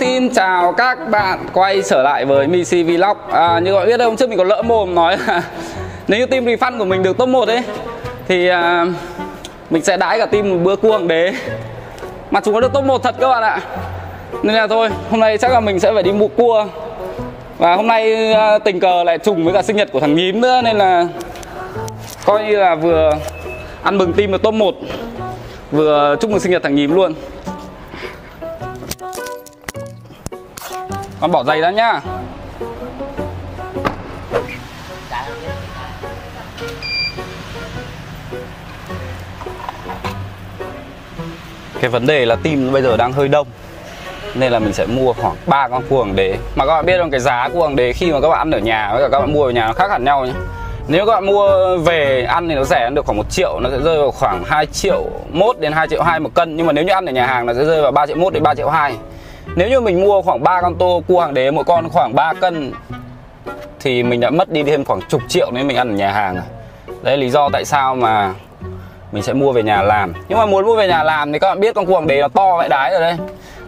xin chào các bạn quay trở lại với MC Vlog. À, Như các bạn biết hôm trước mình có lỡ mồm nói là Nếu như team refund của mình được top 1 ấy Thì à, mình sẽ đãi cả team một bữa cua đế. Mà chúng có được top 1 thật các bạn ạ. Nên là thôi, hôm nay chắc là mình sẽ phải đi mua cua. Và hôm nay à, tình cờ lại trùng với cả sinh nhật của thằng nhím nữa Nên là coi như là vừa ăn mừng team được top 1 Vừa chúc mừng sinh nhật thằng nhím luôn. Con bỏ giày ra nhá. Cái vấn đề là team bây giờ đang hơi đông Nên là mình sẽ mua khoảng 3 con cua hoàng đế. Mà các bạn biết không, cái giá cua hoàng đế khi mà các bạn ăn ở nhà với cả các bạn mua ở nhà nó khác hẳn nhau nhé nếu các bạn mua về ăn thì nó rẻ ăn được khoảng 1 triệu Nó sẽ rơi vào khoảng 2 triệu 1 đến 2 triệu 2 một cân. Nhưng mà nếu như ăn ở nhà hàng nó sẽ rơi vào 3 triệu 1 đến 3 triệu 2 nếu như mình mua khoảng 3 con tô cua hoàng đế Mỗi con khoảng 3 cân Thì mình đã mất đi thêm khoảng chục triệu nếu mình ăn ở nhà hàng rồi Đấy là lý do tại sao mà mình sẽ mua về nhà làm. Nhưng mà muốn mua về nhà làm thì các bạn biết con cua hoàng đế nó to vậy đái rồi đấy.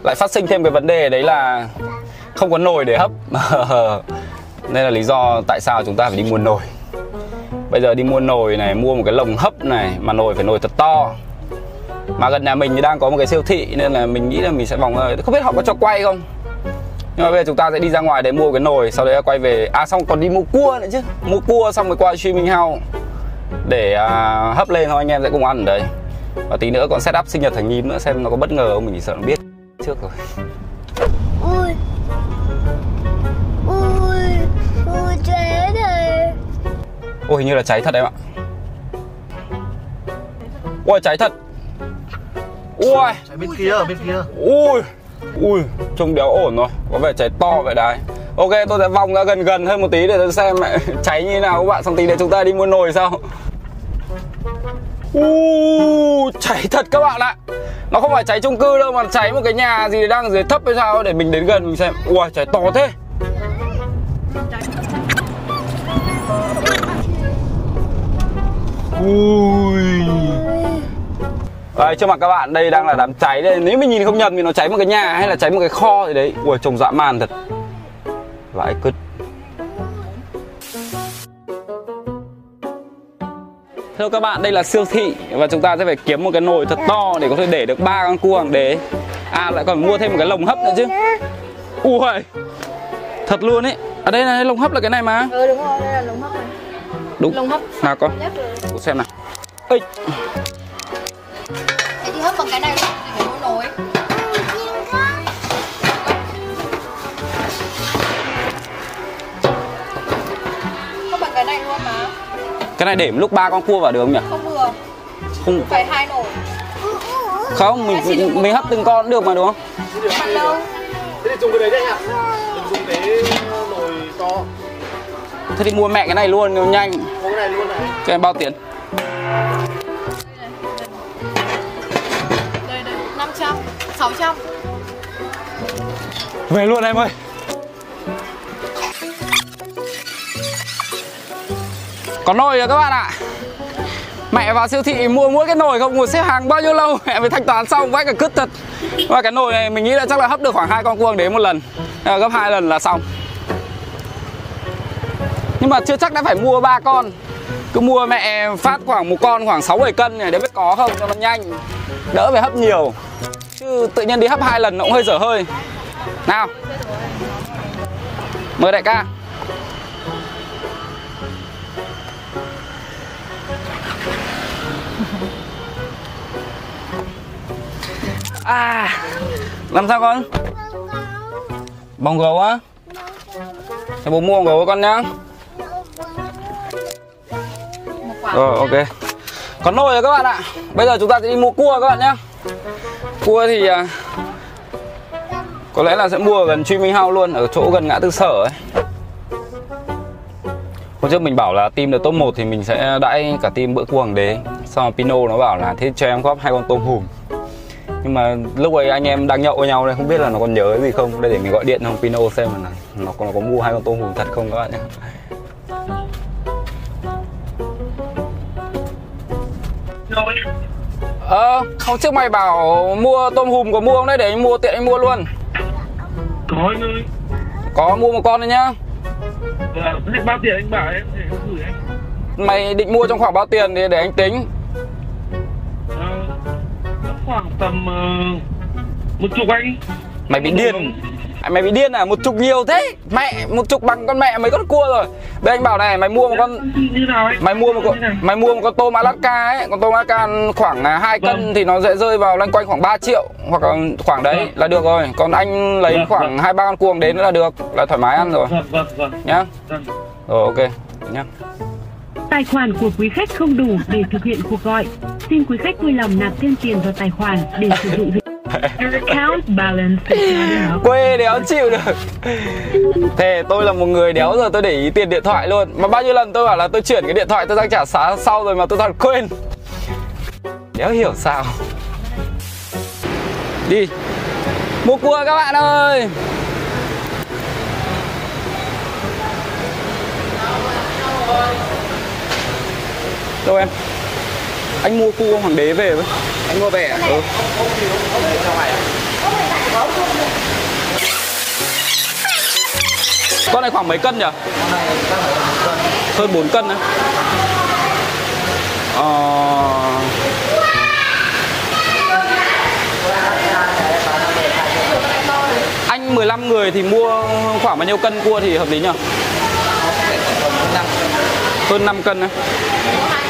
Lại phát sinh thêm cái vấn đề đấy là không có nồi để hấp. Nên là lý do tại sao chúng ta phải đi mua nồi. Bây giờ đi mua nồi này, mua một cái lồng hấp này Mà nồi phải nồi thật to. Mà gần nhà mình thì đang có một cái siêu thị Nên là mình nghĩ là mình sẽ vòng Không biết họ có cho quay không? Nhưng mà bây giờ chúng ta sẽ đi ra ngoài để mua cái nồi Sau đấy quay về. À xong còn đi mua cua nữa chứ. Mua cua xong rồi qua streaming house Để à, hấp lên thôi anh em sẽ cùng ăn ở đây. Và tí nữa còn set up sinh nhật thằng nhím nữa Xem nó có bất ngờ không mình chỉ sợ nó biết trước rồi. Ui. Ui Ui chế này Ôi hình như là cháy thật em ạ. Ui cháy thật Ui. Cháy bên kia, bên kia. Ui Ui Trông đéo ổn rồi. Có vẻ cháy to vậy đấy. Ok tôi sẽ vòng ra gần gần hơn một tí để tôi xem cháy như nào. Các bạn Xong tí để chúng ta đi mua nồi sau. Uh, cháy thật các bạn ạ. Nó không phải cháy chung cư đâu mà cháy một cái nhà gì đang dưới thấp hay sao Để mình đến gần mình xem. Ui cháy to thế. Ui Đấy, trước mặt các bạn đây đang là đám cháy đây Nếu mình nhìn không nhầm thì nó cháy một cái nhà hay là cháy một cái kho gì đấy Ui trông dã man thật Vãi cứt Thưa các bạn, đây là siêu thị và chúng ta sẽ phải kiếm một cái nồi thật to để có thể để được ba con cua hoàng đế. À lại còn mua thêm một cái lồng hấp nữa chứ. Ui. Thật luôn ấy. Ở đây là lồng hấp là cái này mà. Ừ đúng rồi, đây là lồng hấp này. Đúng. Lồng hấp Nào con. xem nào. Ê, cái này để một lúc ba con cua vào được không nhỉ? Không được. Không Phải hai nồi. không mình mình, mình hấp từng con cũng được mà đúng không? Ăn lâu. Thế thì dùng cái đấy đấy anh ạ Đừng dùng cái nồi to Thế thì mua mẹ cái này luôn nó nhanh. Có cái này luôn này Cái này bao tiền? Đây đây, 500, 600. Về luôn em ơi. Có nồi rồi các bạn ạ. Mẹ vào siêu thị mua mỗi cái nồi không ngồi xếp hàng bao nhiêu lâu mẹ phải thanh toán xong vãi cả cứt thật. Và cái nồi này mình nghĩ là chắc là hấp được khoảng hai con cuông đến một lần. À, gấp hai lần là xong. Nhưng mà chưa chắc đã phải mua ba con. Cứ mua mẹ phát khoảng một con khoảng 6 7 cân này để biết có không cho nó nhanh. Đỡ phải hấp nhiều. Chứ tự nhiên đi hấp hai lần nó cũng hơi dở hơi. Nào Mời đại ca À Làm sao con? Bông gấu á? Thế bố mua bông gấu cho con nhá. Rồi ok. Có nồi rồi các bạn ạ. Bây giờ chúng ta sẽ đi mua cua các bạn nhá. Cua thì à, Có lẽ là sẽ mua ở gần truy minh hao luôn Ở chỗ gần ngã tư sở ấy. Hôm trước mình bảo là team được top 1 thì mình sẽ đãi cả team bữa cua hoàng đế. Xong rồi Pino nó bảo là thế cho em góp hai con tôm hùm. Nhưng mà lúc ấy anh em đang nhậu với nhau đây không biết là nó còn nhớ gì không. Đây để mình gọi điện cho Pino xem là nó, có- nó có mua hai con tôm hùm thật không các bạn nhé. Ờ, hôm trước mày bảo mua tôm hùm có mua không đấy? Để anh mua tiện anh mua luôn. Có anh ơi. Có mua một con đấy nhá. Ờ, bao tiền anh bảo em? Để gửi anh Mày định mua trong khoảng bao tiền thì để anh tính khoảng tầm ờ, một chục anh. Mày bị điên. À, Mày bị điên à? Một chục nhiều thế. Mẹ, một chục bằng con mẹ mấy con cua rồi. Đây anh bảo này, mày mua một con Mày mua một con mày mua một con tôm Alaska ấy, con tôm Alaska khoảng à, 2 cân Vâng. thì nó sẽ rơi vào loanh quanh khoảng 3 triệu hoặc là khoảng đấy Vâng. là được rồi. Còn anh lấy Vâng, khoảng hai ba con cuồng đến là được, là thoải mái ăn rồi. Nhá. Rồi ok. Nhá. Tài khoản của quý khách không đủ để thực hiện cuộc gọi. Xin quý khách vui lòng nạp thêm tiền vào tài khoản để sử dụng Your account balance. Quê đéo chịu được. Thế tôi là một người đéo giờ tôi để ý tiền điện thoại luôn. Mà bao nhiêu lần tôi bảo là tôi chuyển cái điện thoại, tôi đang trả xá sau rồi mà tôi toàn quên. Đéo hiểu sao. Đi. Mua cua các bạn ơi. Đâu em? Anh mua cua hoàng đế về với. Anh mua về à? Ừ. Con này khoảng mấy cân nhỉ? Hơn 4 cân đấy. Ờ... Anh 15 người thì mua khoảng bao nhiêu cân cua thì hợp lý nhỉ? Hơn 5 cân đấy.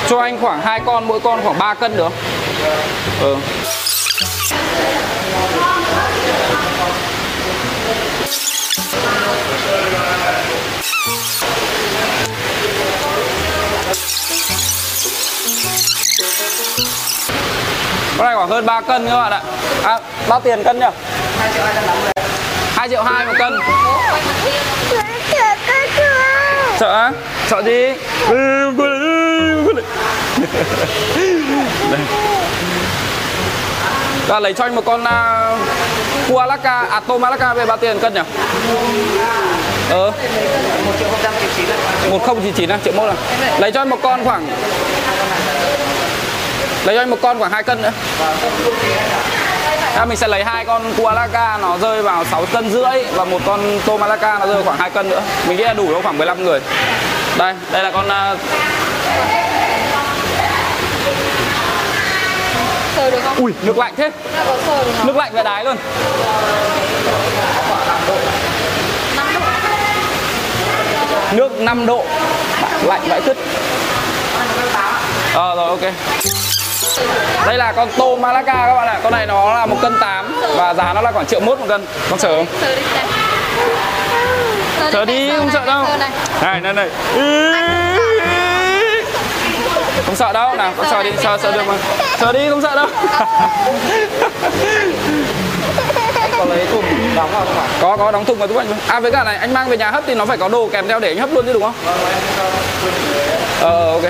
Cho anh khoảng hai con, mỗi con khoảng 3 cân được? Ừ. Con này khoảng hơn 3 cân các bạn ạ. À, bao tiền cân nhỉ? 2 triệu 2 một cân. Sợ? Sợ á? Sợ gì? Ừ. Đây. Ta lấy cho anh một con uh, cua Alaska, à Alaska à, về bao tiền cân nhỉ? Ờ. 1099 à, triệu mốt à. Lấy cho anh một con khoảng Lấy cho anh một con khoảng 2 cân nữa. À, mình sẽ lấy hai con cua Alaska nó rơi vào 6 cân rưỡi và một con tôm Alaska nó rơi vào khoảng 2 cân nữa. Mình nghĩ là đủ đâu khoảng 15 người. Đây, đây là con uh, Sờ được không? ui nước lạnh thế. Nước lạnh về đái luôn. Nước 5 độ. Lạnh vãi cứt. Ờ rồi ok. Đây là con tôm Malacca các bạn ạ. Con này nó là một cân 8 và giá nó là khoảng triệu mốt một cân. Con sợ không? Sợ đi, không này, sợ đâu. Này. Này này. Không sợ đâu, nào, con sờ đi, sờ sờ được mà. Sờ đi không sợ đâu. Có lấy thùng đóng vào không ạ? có có đóng thùng vào túi anh à với cả này anh mang về nhà hấp thì nó phải có đồ kèm theo để anh hấp luôn chứ đúng không ờ ok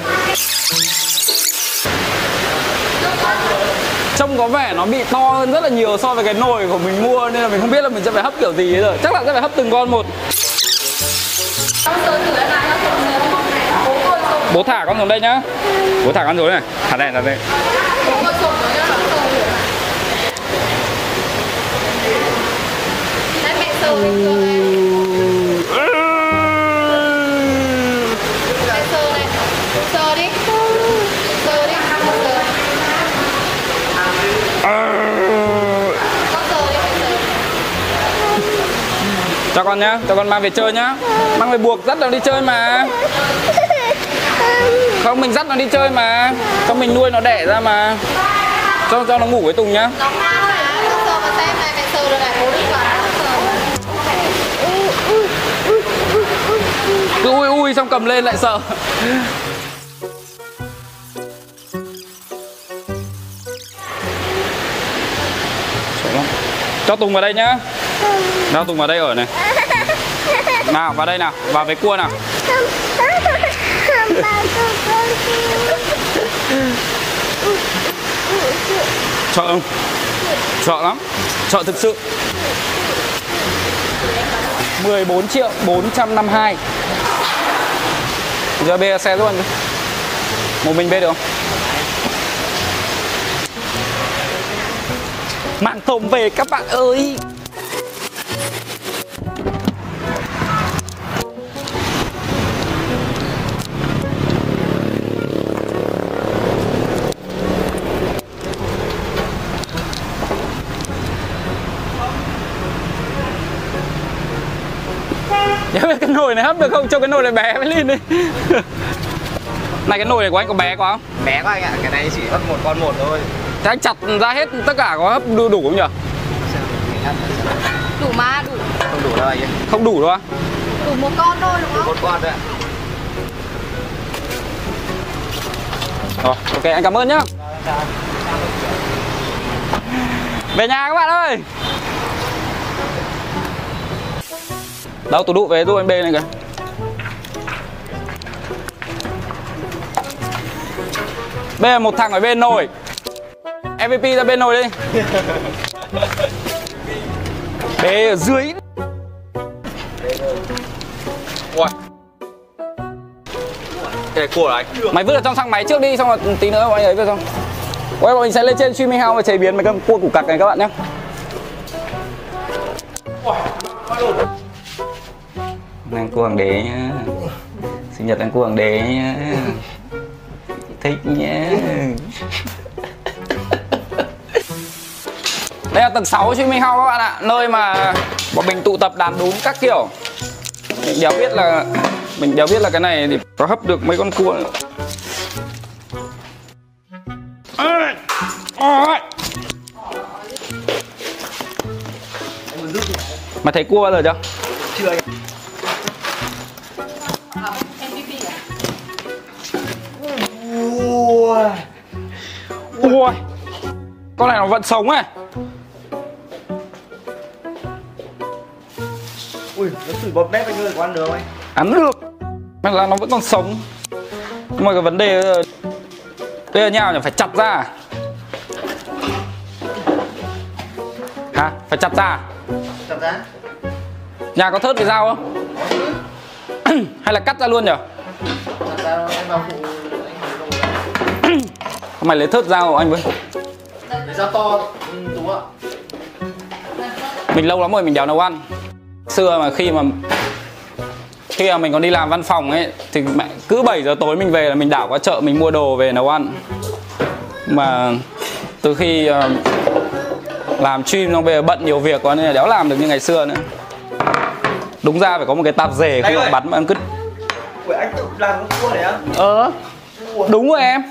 trông có vẻ nó bị to hơn rất là nhiều so với cái nồi của mình mua nên là mình không biết là mình sẽ phải hấp kiểu gì ấy rồi. Chắc là sẽ phải hấp từng con một. Bố thả con xuống đây nhá. Bố thả con xuống này. Thả đây thả đây. Đấy, mẹ sờ đi, sờ này. Mẹ sờ này. Sờ đi. Sờ đi. Sờ. Con sờ đi, mẹ sờ cho con nhá cho con mang về chơi nhá. Mang về buộc dắt nó đi chơi mà. Không, mình dắt nó đi chơi mà. Cho mình nuôi nó đẻ ra mà. Cho cho nó ngủ với tùng nhá. Cứ ui ui xong cầm lên lại sợ. Cho tùng vào đây nhá nào tùng vào đây ở này. Nào, vào đây nào, vào với cua nào. Không sợ không? Sợ lắm. Sợ thực sự. 14 triệu 452 giờ bê xe luôn. Một mình bê được không? Mạng tôm về các bạn ơi. Nồi này hấp được không? Cho cái nồi này bé với Linh đi Này cái nồi này của anh có bé quá không? Bé quá anh ạ, cái này chỉ hấp một con một thôi Thế anh chặt ra hết tất cả có hấp đủ, đủ không nhỉ? Đủ mà, đủ Không đủ đâu anh ấy Không đủ đâu á? đủ một con thôi đúng không? Một con thôi ạ Rồi, ok anh cảm ơn nhá Về nhà các bạn ơi Đâu tôi đụ về giúp anh bê này kìa. Bê một thằng ở bên nồi. MVP ra bên nồi đi. Bê ở dưới. Ui. Cái của anh. Mày vứt ở trong thang máy trước đi, xong rồi tí nữa bọn anh ấy vứt xong. Quay bọn mình sẽ lên trên streaming house và chế biến mấy con cua củ cặc này các bạn nhé. Anh cua hoàng đế nhá. Sinh nhật anh cua hoàng đế nhá. Thích nhá. Đây là tầng 6 streaming house các bạn ạ. Nơi mà bọn mình tụ tập đàn đúng các kiểu. Mình đéo biết là Mình đéo biết là cái này thì có hấp được mấy con cua nữa. Mày thấy cua bao giờ chưa? Chưa anh Ui Ui Con này nó vẫn sống à Ui, nó sủi bọt mép anh ơi, có ăn được không anh? Ăn được Mà là nó vẫn còn sống Nhưng mà cái vấn đề là- Đây là nhau nhỉ, phải chặt ra Hả? Phải chặt ra à? Chặt ra Nhà có thớt cái dao không? Hay là cắt ra luôn dùng Mày lấy thớt dao của anh với. Để dao to, ừ, đúng ạ? Mình lâu lắm rồi mình đéo nấu ăn. Xưa mà khi mà Khi mà mình còn đi làm văn phòng ấy Thì mẹ cứ 7 giờ tối mình về là mình đảo qua chợ mình mua đồ về nấu ăn. Mà từ khi ờ, làm stream xong bây giờ bận nhiều việc quá nên là đéo làm được như ngày xưa nữa Đúng ra phải có một cái tạp dề khi ơi. bắn mà ăn cứt Ui, anh tự làm con cua này á? Ờ Đúng rồi em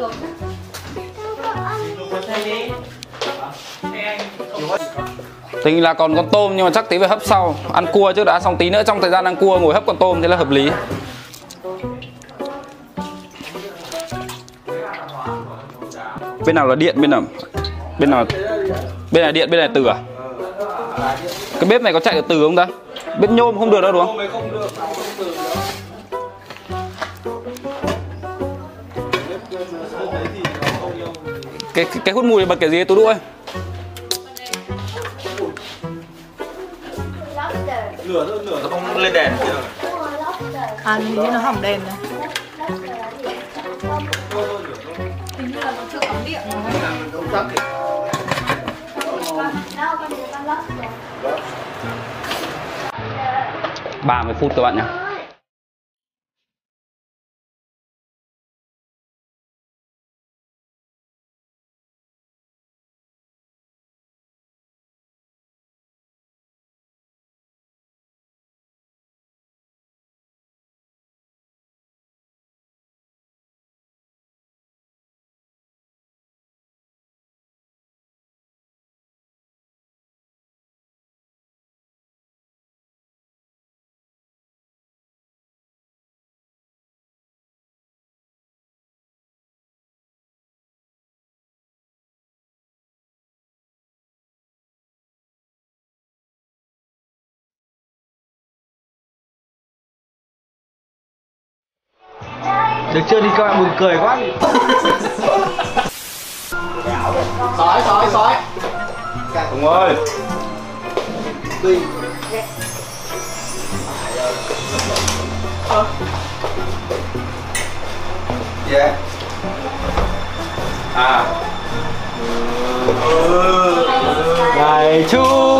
hết Tình là còn con tôm nhưng mà chắc tí phải hấp sau. Ăn cua trước đã xong tí nữa, trong thời gian ăn cua ngồi hấp con tôm thế là hợp lý. Bên nào là điện, bên nào Bên nào Bên này điện, bên này từ à? Cái bếp này có chạy được từ không ta? Bếp nhôm không được đâu đúng không? Cái, cái, hút mùi bật cái gì ơi Lobster. lửa thôi lửa nó không lên đèn lobster. À như nó hỏng đèn rồi Lobster là gì? Hình như là nó chưa cắm điện lobster? 30 phút các bạn nhé được chưa? Đi các bạn buồn cười quá. Sói sói sói. Đúng ơi. Yeah À. Ngày To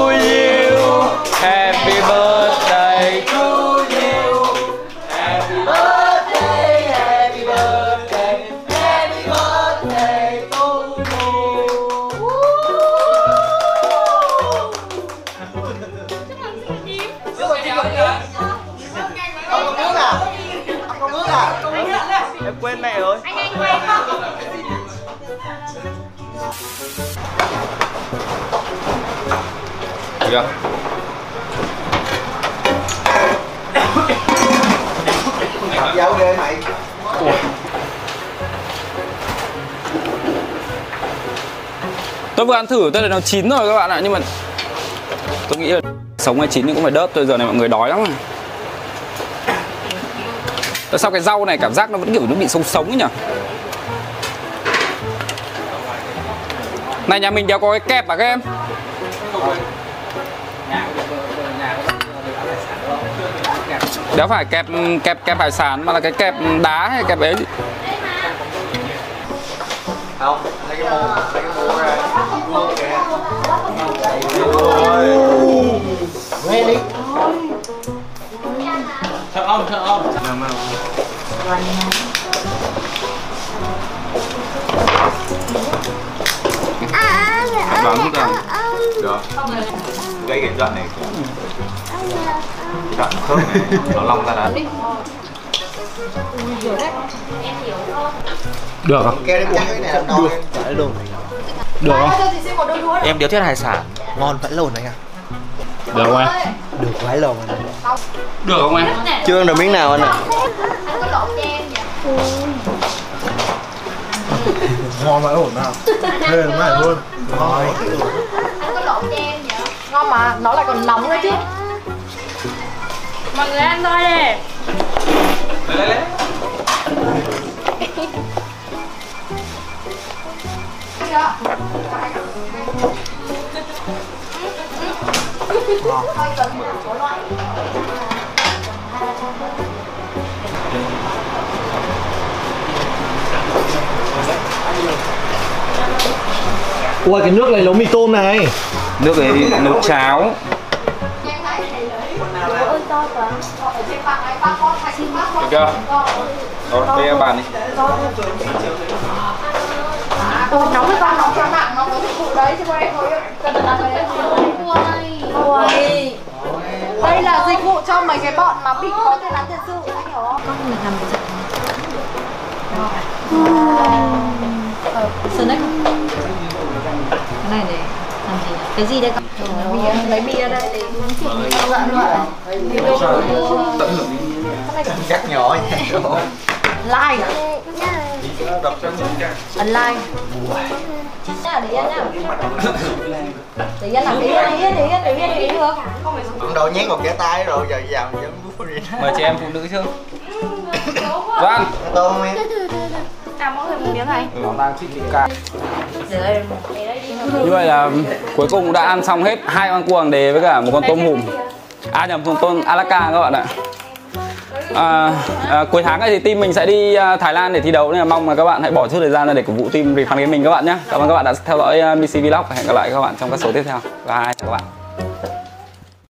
chưa? giáo ghê mày. Tôi vừa ăn thử tôi thấy nó chín rồi các bạn ạ Nhưng mà Tôi nghĩ là sống hay chín thì cũng phải đớp Tôi giờ này mọi người đói lắm rồi. Tại sao cái rau này cảm giác nó vẫn kiểu nó bị sống sống ấy nhỉ? Này nhà mình đéo có cái kẹp à các em Đéo phải kẹp kẹp kẹp hải sản mà là cái kẹp đá hay kẹp ấy không lấy cái mô lấy cái mô ra. Mô kìa nghe đi thợ ông thợ ông À, mẹ Đoán ơi, hút ra. ông, được. Gây cái đoạn này. Đoạn khớp này nó long ra đã Được không? này luôn Được không? Em điếu thiết hải sản ngon vãi lồn anh ạ Được không em? được vãi lồn anh Được không em? chưa ăn được miếng nào anh ạ? Anh có lộn cho em vậy ngon vãi lồn nào. Thế mày luôn. Ngon Anh có lộn cho em vậy Ngon mà, nó lại còn nóng nữa chứ Mọi người ăn thôi đi. Lấy lấy lấy ui cái nước này nấu mì tôm này. Nước ấy, nước cháo được chưa? Rồi, đây em bàn đi Ôi, nóng với con nóng cho nặng, nó có dịch vụ đấy chứ em có cần đặt cái đấy Ôi Đây là dịch vụ cho mấy cái bọn mà bị có tiền án tiền sự, anh hiểu không? Con mình làm cái Ờ, đấy Cái này này làm gì cái gì đây con bia lấy bia đây. Để uống chuyện loạn loạn Cắt nhỏ like à ấn like Nha, để nha làm yên để yên để yên được. Ban đầu nhét vào cái tay rồi giờ giờ vẫn đi mời chị em phụ nữ chứ Doan Tô không em? À mỗi người một miếng này. Nó đang ca. Đây đi như vậy là cuối cùng đã ăn xong hết hai con cua hoàng đế với cả một con tôm hùm. à? Nhầm con tôm alaka các bạn ạ. À, à, cuối tháng này thì team mình sẽ đi à, Thái Lan để thi đấu nên là mong là các bạn hãy bỏ chút thời gian ra để cổ vũ team Refund Gaming các bạn nhé cảm ơn các bạn đã theo dõi uh, Missy Vlog. Hẹn gặp lại các bạn trong các số tiếp theo. Bye chào các bạn